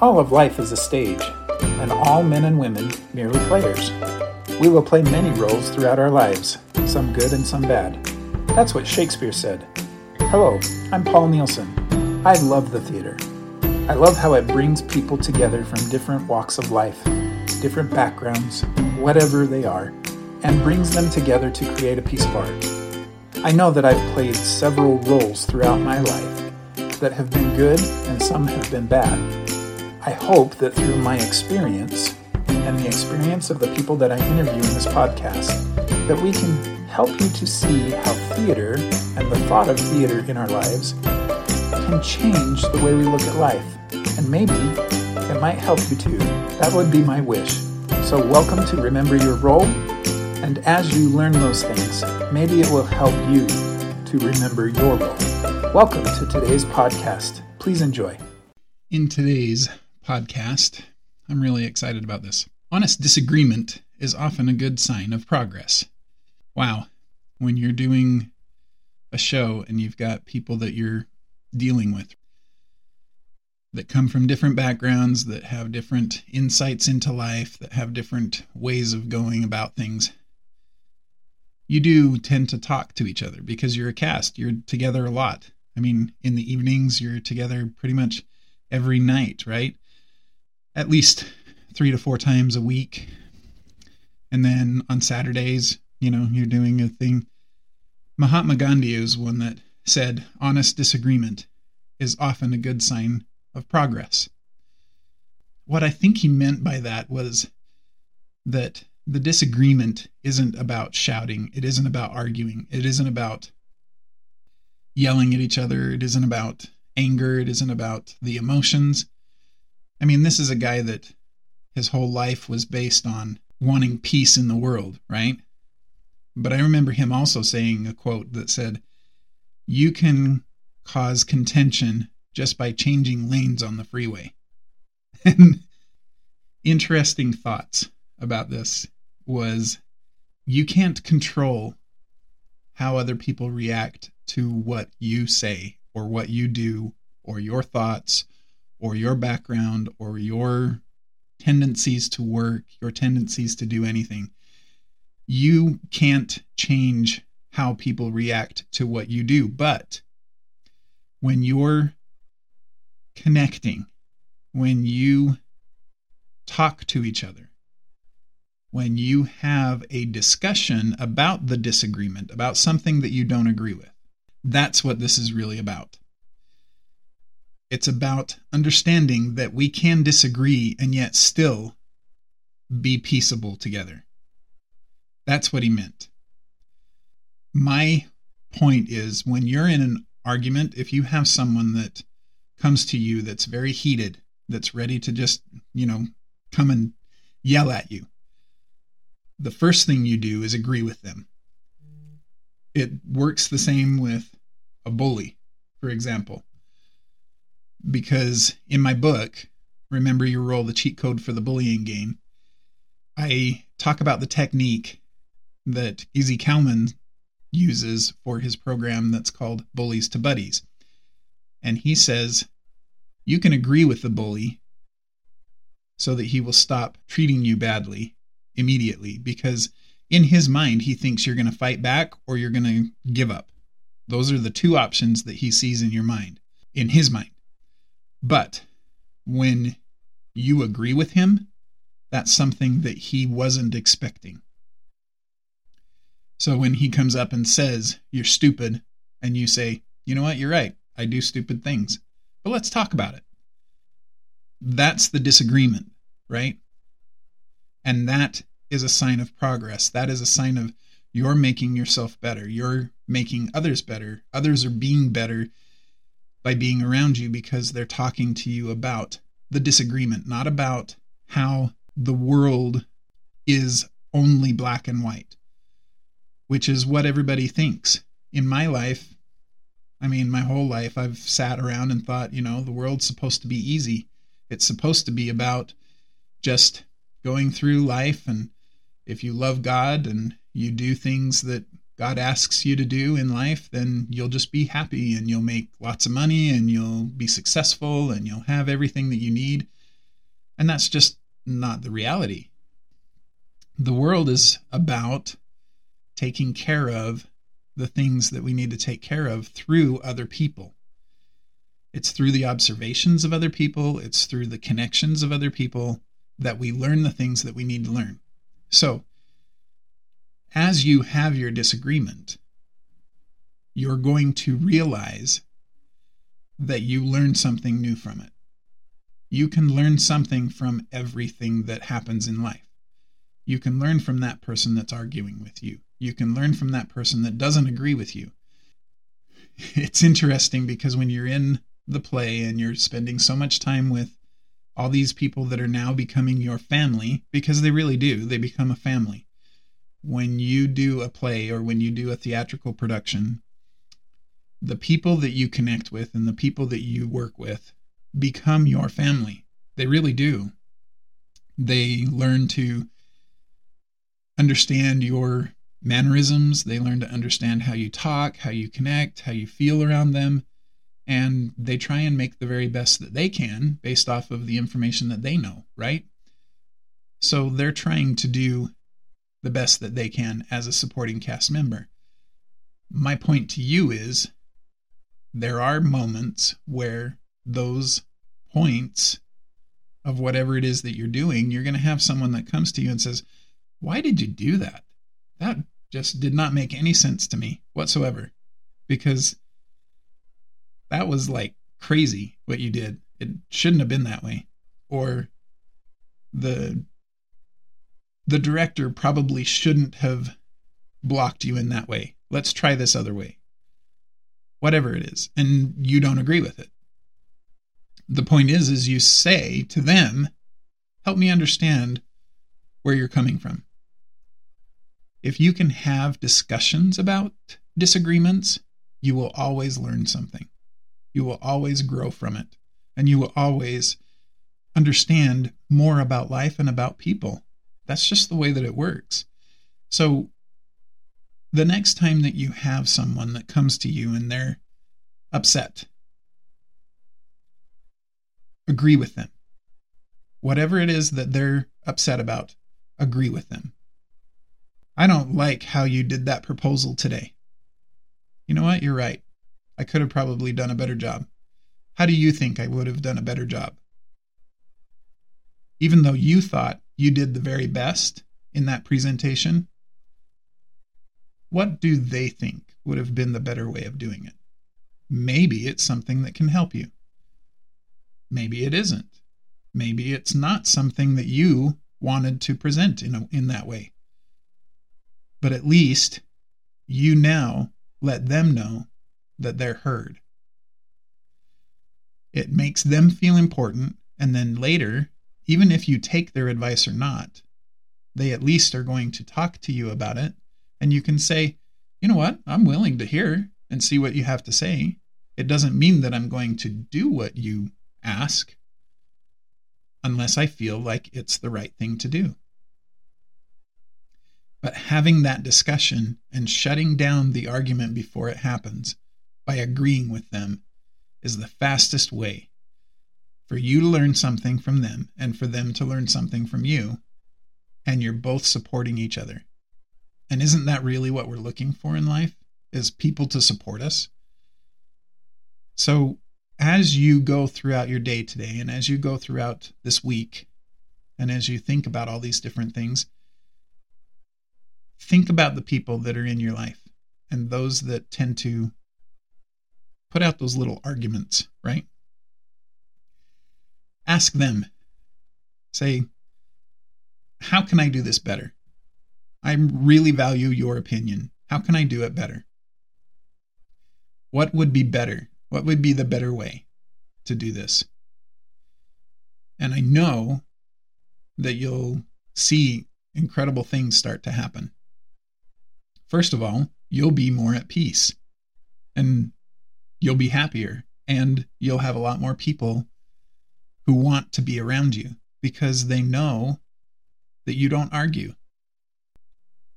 All of life is a stage, and all men and women merely players. We will play many roles throughout our lives, some good and some bad. That's what Shakespeare said. Hello, I'm Paul Nielsen. I love the theater. I love how it brings people together from different walks of life, different backgrounds, whatever they are, and brings them together to create a piece of art. I know that I've played several roles throughout my life that have been good and some have been bad. I hope that through my experience and the experience of the people that I interview in this podcast, that we can help you to see how theater and the thought of theater in our lives can change the way we look at life. And maybe it might help you too. That would be my wish. So, welcome to Remember Your Role. And as you learn those things, maybe it will help you to remember your role. Welcome to today's podcast. Please enjoy. In today's podcast, I'm really excited about this. Honest disagreement is often a good sign of progress. Wow, when you're doing a show and you've got people that you're dealing with that come from different backgrounds, that have different insights into life, that have different ways of going about things, you do tend to talk to each other because you're a cast. You're together a lot. I mean, in the evenings, you're together pretty much every night, right? At least three to four times a week. And then on Saturdays, you know, you're doing a thing. Mahatma Gandhi is one that said, honest disagreement is often a good sign of progress. What I think he meant by that was that the disagreement isn't about shouting, it isn't about arguing, it isn't about yelling at each other, it isn't about anger, it isn't about the emotions. I mean, this is a guy that his whole life was based on wanting peace in the world, right? But I remember him also saying a quote that said, You can cause contention just by changing lanes on the freeway. And interesting thoughts about this was you can't control how other people react to what you say or what you do or your thoughts or your background or your tendencies to work, your tendencies to do anything. You can't change how people react to what you do, but when you're connecting, when you talk to each other, when you have a discussion about the disagreement, about something that you don't agree with. That's what this is really about. It's about understanding that we can disagree and yet still be peaceable together. That's what he meant. My point is when you're in an argument, if you have someone that comes to you that's very heated, that's ready to just, you know, come and yell at you, the first thing you do is agree with them. It works the same with a bully, for example. Because in my book, Remember Your Role, the cheat code for the bullying game, I talk about the technique that Izzy Kalman uses for his program that's called Bullies to Buddies. And he says you can agree with the bully so that he will stop treating you badly immediately because in his mind he thinks you're going to fight back or you're going to give up. Those are the two options that he sees in your mind, in his mind. But when you agree with him, that's something that he wasn't expecting. So when he comes up and says, You're stupid, and you say, You know what? You're right. I do stupid things. But let's talk about it. That's the disagreement, right? And that is a sign of progress. That is a sign of you're making yourself better. You're making others better. Others are being better by being around you because they're talking to you about the disagreement, not about how the world is only black and white which is what everybody thinks. In my life, I mean, my whole life, I've sat around and thought, you know, the world's supposed to be easy. It's supposed to be about just going through life. And if you love God and you do things that God asks you to do in life, then you'll just be happy and you'll make lots of money and you'll be successful and you'll have everything that you need. And that's just not the reality. The world is about taking care of the things that we need to take care of through other people. It's through the observations of other people, it's through the connections of other people that we learn the things that we need to learn. So, as you have your disagreement, you're going to realize that you learned something new from it. You can learn something from everything that happens in life. You can learn from that person that's arguing with you. You can learn from that person that doesn't agree with you. It's interesting because when you're in the play and you're spending so much time with all these people that are now becoming your family, because they really do, they become a family. When you do a play or when you do a theatrical production, the people that you connect with and the people that you work with become your family. They really do. They learn to understand your mannerisms, they learn to understand how you talk, how you connect, how you feel around them, and they try and make the very best that they can based off of the information that they know, right? So they're trying to do the best that they can as a supporting cast member. My point to you is there are moments where those points of whatever it is that you're doing, you're going to have someone that comes to you and says, Why did you do that? That just did not make any sense to me whatsoever. Because that was like crazy what you did. It shouldn't have been that way. Or the the director probably shouldn't have blocked you in that way. Let's try this other way. Whatever it is. And you don't agree with it the point is is you say to them help me understand where you're coming from if you can have discussions about disagreements you will always learn something you will always grow from it and you will always understand more about life and about people that's just the way that it works so the next time that you have someone that comes to you and they're upset agree with them. Whatever it is that they're upset about, agree with them. I don't like how you did that proposal today. You know what? You're right. I could have probably done a better job. How do you think I would have done a better job? Even though you thought you did the very best in that presentation, what do they think would have been the better way of doing it? Maybe it's something that can help you. Maybe it isn't. Maybe it's not something that you wanted to present in, a, in that way. But at least you now let them know that they're heard. It makes them feel important, and then later, even if you take their advice or not, they at least are going to talk to you about it, and you can say, you know what, I'm willing to hear and see what you have to say. It doesn't mean that I'm going to do what you ask unless I feel like it's the right thing to do. But having that discussion and shutting down the argument before it happens by agreeing with them is the fastest way for you to learn something from them and for them to learn something from you, and you're both supporting each other. And isn't that really what we're looking for in life? Is people to support us? So as you go throughout your day today and as you go throughout this week and as you think about all these different things, think about the people that are in your life and those that tend to put out those little arguments, right? Ask them. Say, how can I do this better? I really value your opinion. How can I do it better? What would be better what would be the better way to do this? And I know that you'll see incredible things start to happen. First of all, you'll be more at peace and you'll be happier and you'll have a lot more people who want to be around you because they know that you don't argue.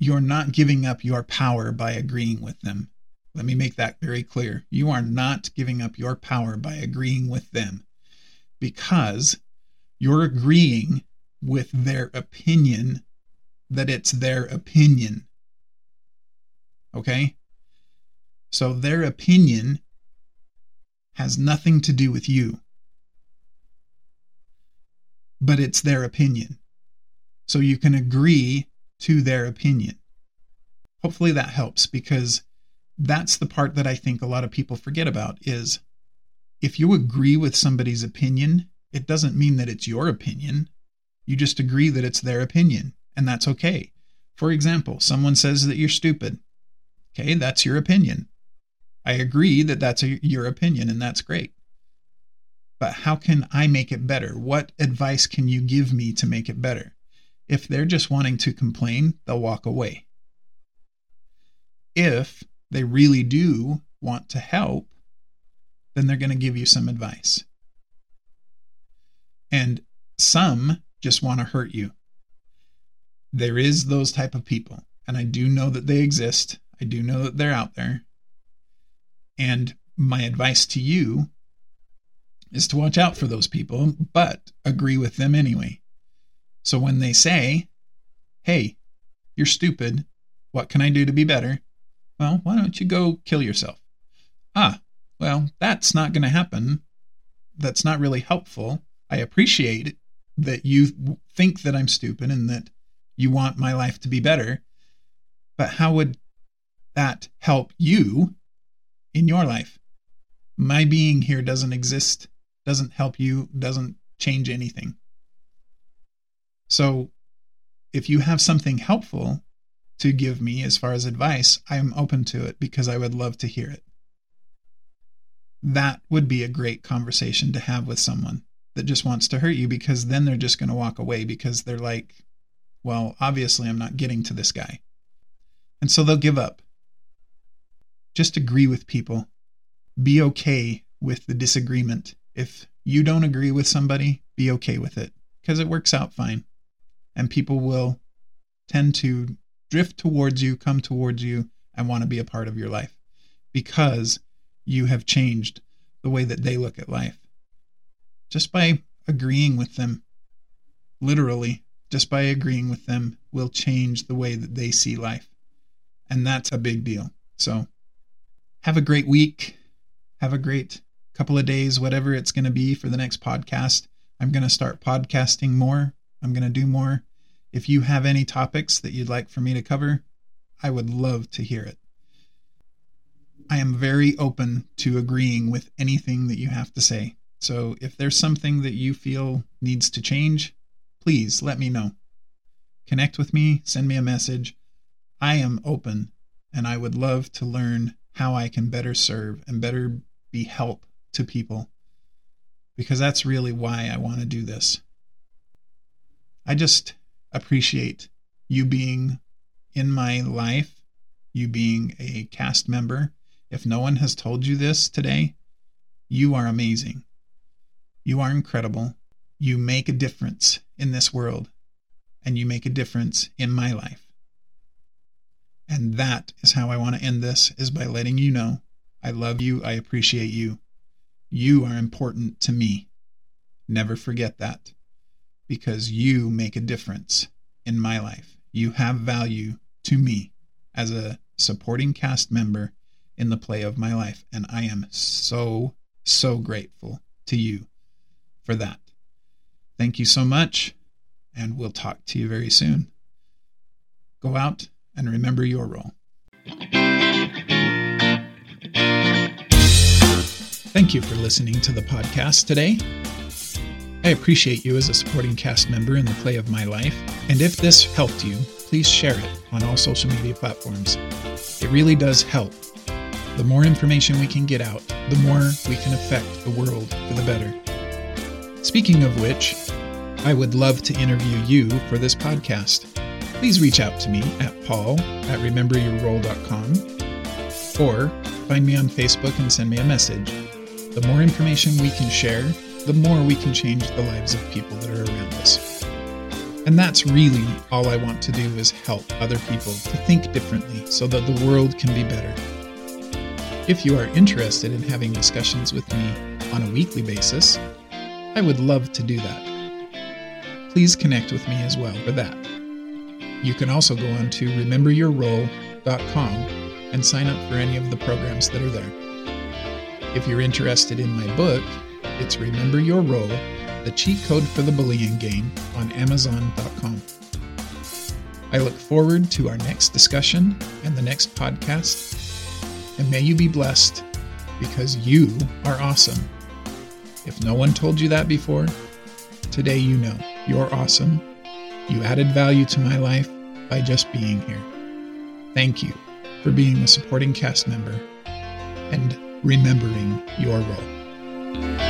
You're not giving up your power by agreeing with them. Let me make that very clear. You are not giving up your power by agreeing with them because You're agreeing with their opinion that it's their opinion. Okay? So their opinion has nothing to do with you. But it's their opinion. So you can agree to their opinion. Hopefully that helps because that's the part that I think a lot of people forget about is if you agree with somebody's opinion, it doesn't mean that it's your opinion. You just agree that it's their opinion, and that's okay. For example, someone says that you're stupid. Okay, that's your opinion. I agree that that's a, your opinion, and that's great. But how can I make it better? What advice can you give me to make it better? If they're just wanting to complain, they'll walk away. If they really do want to help, then they're going to give you some advice. And some just want to hurt you. There is those type of people, and I do know that they exist. I do know that they're out there. And my advice to you is to watch out for those people, but agree with them anyway. So when they say, Hey, you're stupid. What can I do to be better? Well, why don't you go kill yourself? Ah, well, that's not going to happen. That's not really helpful. I appreciate that you think that I'm stupid and that you want my life to be better. But how would that help you in your life? My being here doesn't exist, doesn't help you, doesn't change anything. So if you have something helpful to give me as far as advice, I'm open to it because I would love to hear it. That would be a great conversation to have with someone that just wants to hurt you because then they're just going to walk away because they're like, well, obviously I'm not getting to this guy. And so they'll give up. Just agree with people. Be okay with the disagreement. If you don't agree with somebody, be okay with it because it works out fine. And people will tend to drift towards you, come towards you, and want to be a part of your life because you have changed the way that they look at life. Just by agreeing with them, literally, just by agreeing with them, will change the way that they see life. And that's a big deal. So, have a great week. Have a great couple of days, whatever it's going to be for the next podcast. I'm going to start podcasting more. I'm going to do more. If you have any topics that you'd like for me to cover, I would love to hear it. I am very open to agreeing with anything that you have to say. So if there's something that you feel needs to change, please let me know. Connect with me, send me a message. I am open and I would love to learn how I can better serve and better be help to people because that's really why I want to do this. I just appreciate you being in my life, you being a cast member. If no one has told you this today, you are amazing. You are incredible. You make a difference in this world, and you make a difference in my life. And that is how I want to end this is by letting you know I love you, I appreciate you. You are important to me. Never forget that because you make a difference in my life. You have value to me as a supporting cast member in the play of my life. And I am so, so grateful to you for that. Thank you so much, and we'll talk to you very soon. Go out and remember your role. Thank you for listening to the podcast today. I appreciate you as a supporting cast member in the play of my life, and if this helped you, please share it on all social media platforms. It really does help. The more information we can get out, the more we can affect the world for the better. Speaking of which, I would love to interview you for this podcast. Please reach out to me at paul at rememberyourrole.com or find me on Facebook and send me a message. The more information we can share, the more we can change the lives of people that are around us. And that's really all I want to do is help other people to think differently so that the world can be better. If you are interested in having discussions with me on a weekly basis, I would love to do that. please connect with me as well for that. You can also go on to rememberyourrole.com and sign up for any of the programs that are there. If you're interested in my book, it's Remember Your Role The Cheat Code for the Bullying Game on Amazon.com. I look forward to our next discussion and the next podcast. And may you be blessed because you are awesome. If no one told you that before, today you know you're awesome. You added value to my life by just being here. Thank you for being a supporting cast member and remembering your role.